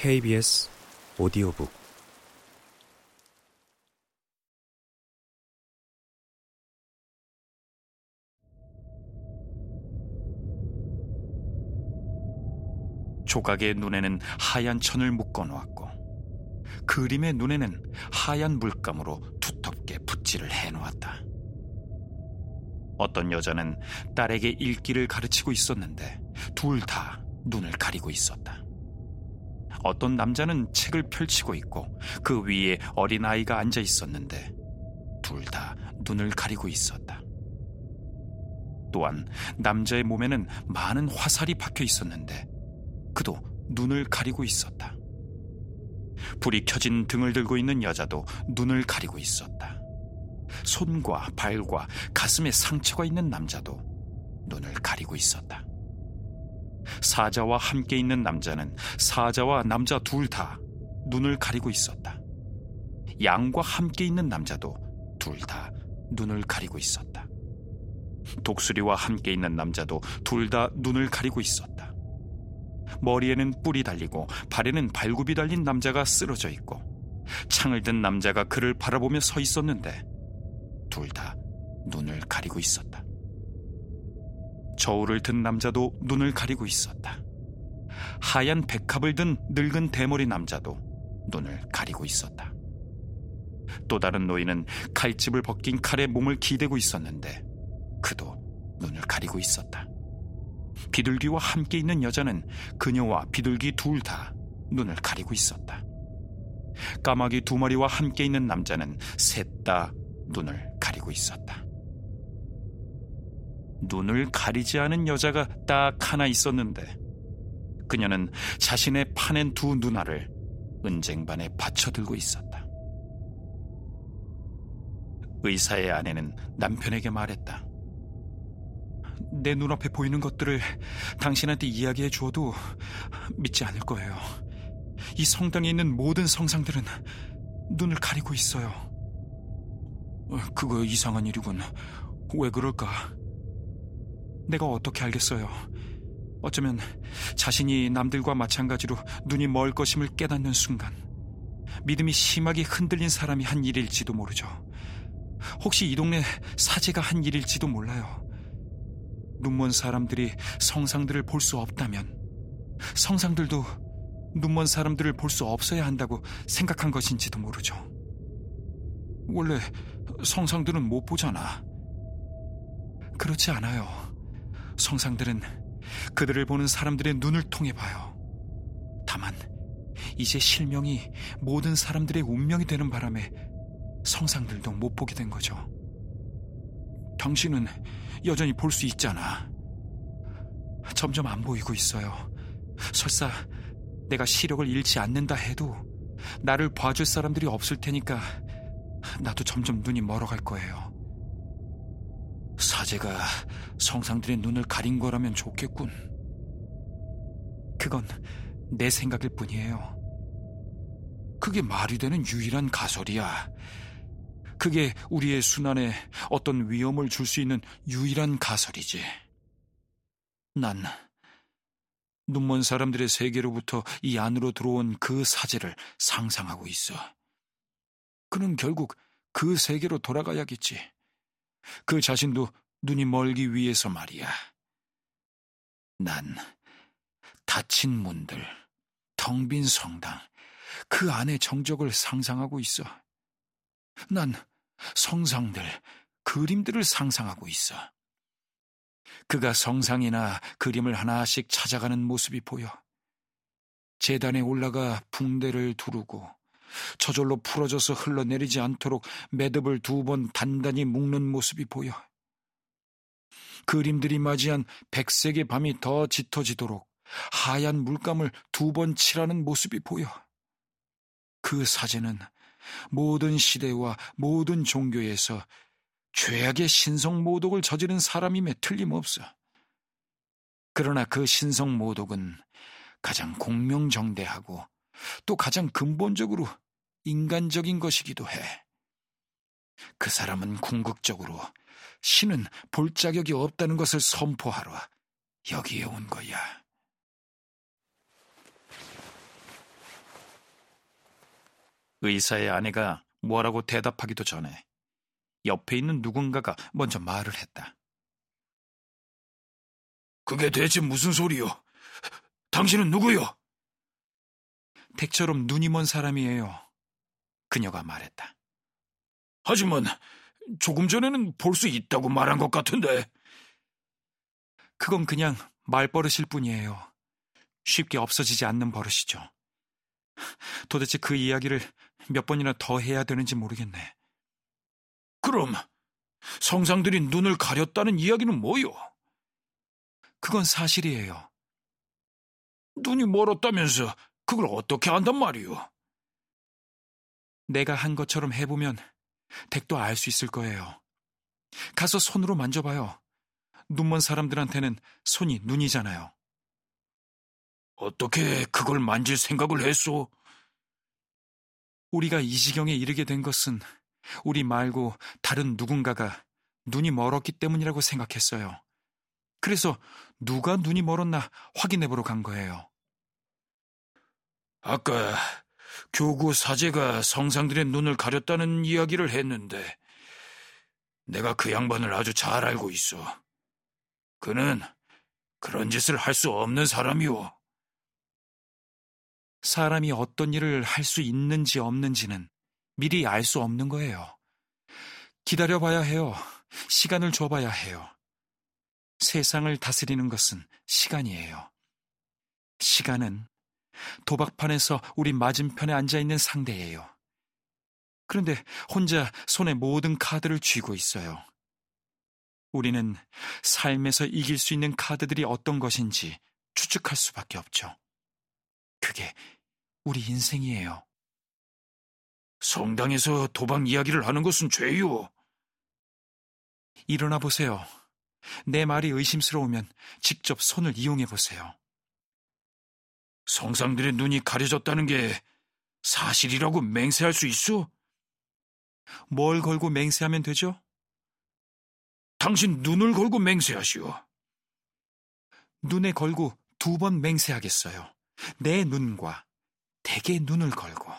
KBS 오디오북 조각의 눈에는 하얀 천을 묶어 놓았고 그림의 눈에는 하얀 물감으로 두텁게 붓질을 해 놓았다. 어떤 여자는 딸에게 읽기를 가르치고 있었는데 둘 다 눈을 가리고 있었다. 어떤 남자는 책을 펼치고 있고 그 위에 어린아이가 앉아 있었는데 둘 다 눈을 가리고 있었다. 또한 남자의 몸에는 많은 화살이 박혀 있었는데 그도 눈을 가리고 있었다. 불이 켜진 등을 들고 있는 여자도 눈을 가리고 있었다. 손과 발과 가슴에 상처가 있는 남자도 눈을 가리고 있었다. 사자와 함께 있는 남자는 사자와 남자 둘 다 눈을 가리고 있었다. 양과 함께 있는 남자도 둘 다 눈을 가리고 있었다. 독수리와 함께 있는 남자도 둘 다 눈을 가리고 있었다. 머리에는 뿔이 달리고 발에는 발굽이 달린 남자가 쓰러져 있고 창을 든 남자가 그를 바라보며 서 있었는데 둘 다 눈을 가리고 있었다. 저울을 든 남자도 눈을 가리고 있었다. 하얀 백합을 든 늙은 대머리 남자도 눈을 가리고 있었다. 또 다른 노인은 칼집을 벗긴 칼에 몸을 기대고 있었는데 그도 눈을 가리고 있었다. 비둘기와 함께 있는 여자는 그녀와 비둘기 둘 다 눈을 가리고 있었다. 까마귀 두 마리와 함께 있는 남자는 셋 다 눈을 가리고 있었다. 눈을 가리지 않은 여자가 딱 하나 있었는데 그녀는 자신의 파낸 두 누나를 은쟁반에 받쳐들고 있었다. 의사의 아내는 남편에게 말했다. 내 눈앞에 보이는 것들을 당신한테 이야기해 주어도 믿지 않을 거예요. 이 성당에 있는 모든 성상들은 눈을 가리고 있어요. 그거 이상한 일이군. 왜 그럴까? 내가 어떻게 알겠어요? 어쩌면 자신이 남들과 마찬가지로 눈이 멀 것임을 깨닫는 순간 믿음이 심하게 흔들린 사람이 한 일일지도 모르죠. 혹시 이 동네 사제가 한 일일지도 몰라요. 눈먼 사람들이 성상들을 볼 수 없다면 성상들도 눈먼 사람들을 볼 수 없어야 한다고 생각한 것인지도 모르죠. 원래 성상들은 못 보잖아. 그렇지 않아요. 성상들은 그들을 보는 사람들의 눈을 통해 봐요. 다만 이제 실명이 모든 사람들의 운명이 되는 바람에 성상들도 못 보게 된 거죠. 당신은 여전히 볼 수 있잖아. 점점 안 보이고 있어요. 설사 내가 시력을 잃지 않는다 해도 나를 봐줄 사람들이 없을 테니까 나도 점점 눈이 멀어갈 거예요. 사제가 성상들의 눈을 가린 거라면 좋겠군. 그건 내 생각일 뿐이에요. 그게 말이 되는 유일한 가설이야. 그게 우리의 순환에 어떤 위험을 줄 수 있는 유일한 가설이지. 난 눈먼 사람들의 세계로부터 이 안으로 들어온 그 사제를 상상하고 있어. 그는 결국 그 세계로 돌아가야겠지. 그 자신도 눈이 멀기 위해서 말이야. 난 닫힌 문들, 텅 빈 성당, 그 안의 정적을 상상하고 있어. 난 성상들, 그림들을 상상하고 있어. 그가 성상이나 그림을 하나씩 찾아가는 모습이 보여. 재단에 올라가 붕대를 두르고 저절로 풀어져서 흘러내리지 않도록 매듭을 두 번 단단히 묶는 모습이 보여. 그림들이 맞이한 백색의 밤이 더 짙어지도록 하얀 물감을 두 번 칠하는 모습이 보여. 그 사진은 모든 시대와 모든 종교에서 죄악의 신성 모독을 저지른 사람임에 틀림없어. 그러나 그 신성 모독은 가장 공명정대하고 또 가장 근본적으로 인간적인 것이기도 해. 그 사람은 궁극적으로 신은 볼 자격이 없다는 것을 선포하러 여기에 온 거야. 의사의 아내가 뭐라고 대답하기도 전에 옆에 있는 누군가가 먼저 말을 했다. 그게 대체 무슨 소리요? 당신은 누구요? 댁처럼 눈이 먼 사람이에요. 그녀가 말했다. 하지만 조금 전에는 볼 수 있다고 말한 것 같은데. 그건 그냥 말버릇일 뿐이에요. 쉽게 없어지지 않는 버릇이죠. 도대체 그 이야기를 몇 번이나 더 해야 되는지 모르겠네. 그럼 성상들이 눈을 가렸다는 이야기는 뭐요? 그건 사실이에요. 눈이 멀었다면서 그걸 어떻게 안단 말이오? 내가 한 것처럼 해보면 댁도 알 수 있을 거예요. 가서 손으로 만져봐요. 눈먼 사람들한테는 손이 눈이잖아요. 어떻게 그걸 만질 생각을 했소? 우리가 이 지경에 이르게 된 것은 우리 말고 다른 누군가가 눈이 멀었기 때문이라고 생각했어요. 그래서 누가 눈이 멀었나 확인해 보러 간 거예요. 아까 교구 사제가 성상들의 눈을 가렸다는 이야기를 했는데 내가 그 양반을 아주 잘 알고 있어. 그는 그런 짓을 할 수 없는 사람이오. 사람이 어떤 일을 할 수 있는지 없는지는 미리 알 수 없는 거예요. 기다려봐야 해요. 시간을 줘봐야 해요. 세상을 다스리는 것은 시간이에요. 시간은 도박판에서 우리 맞은편에 앉아 있는 상대예요. 그런데 혼자 손에 모든 카드를 쥐고 있어요. 우리는 삶에서 이길 수 있는 카드들이 어떤 것인지 추측할 수밖에 없죠. 그게 우리 인생이에요. 성당에서 도박 이야기를 하는 것은 죄요. 일어나 보세요. 내 말이 의심스러우면 직접 손을 이용해 보세요. 성상들의 눈이 가려졌다는 게 사실이라고 맹세할 수 있어? 뭘 걸고 맹세하면 되죠? 당신 눈을 걸고 맹세하시오. 눈에 걸고 두 번 맹세하겠어요. 내 눈과 댁의 눈을 걸고.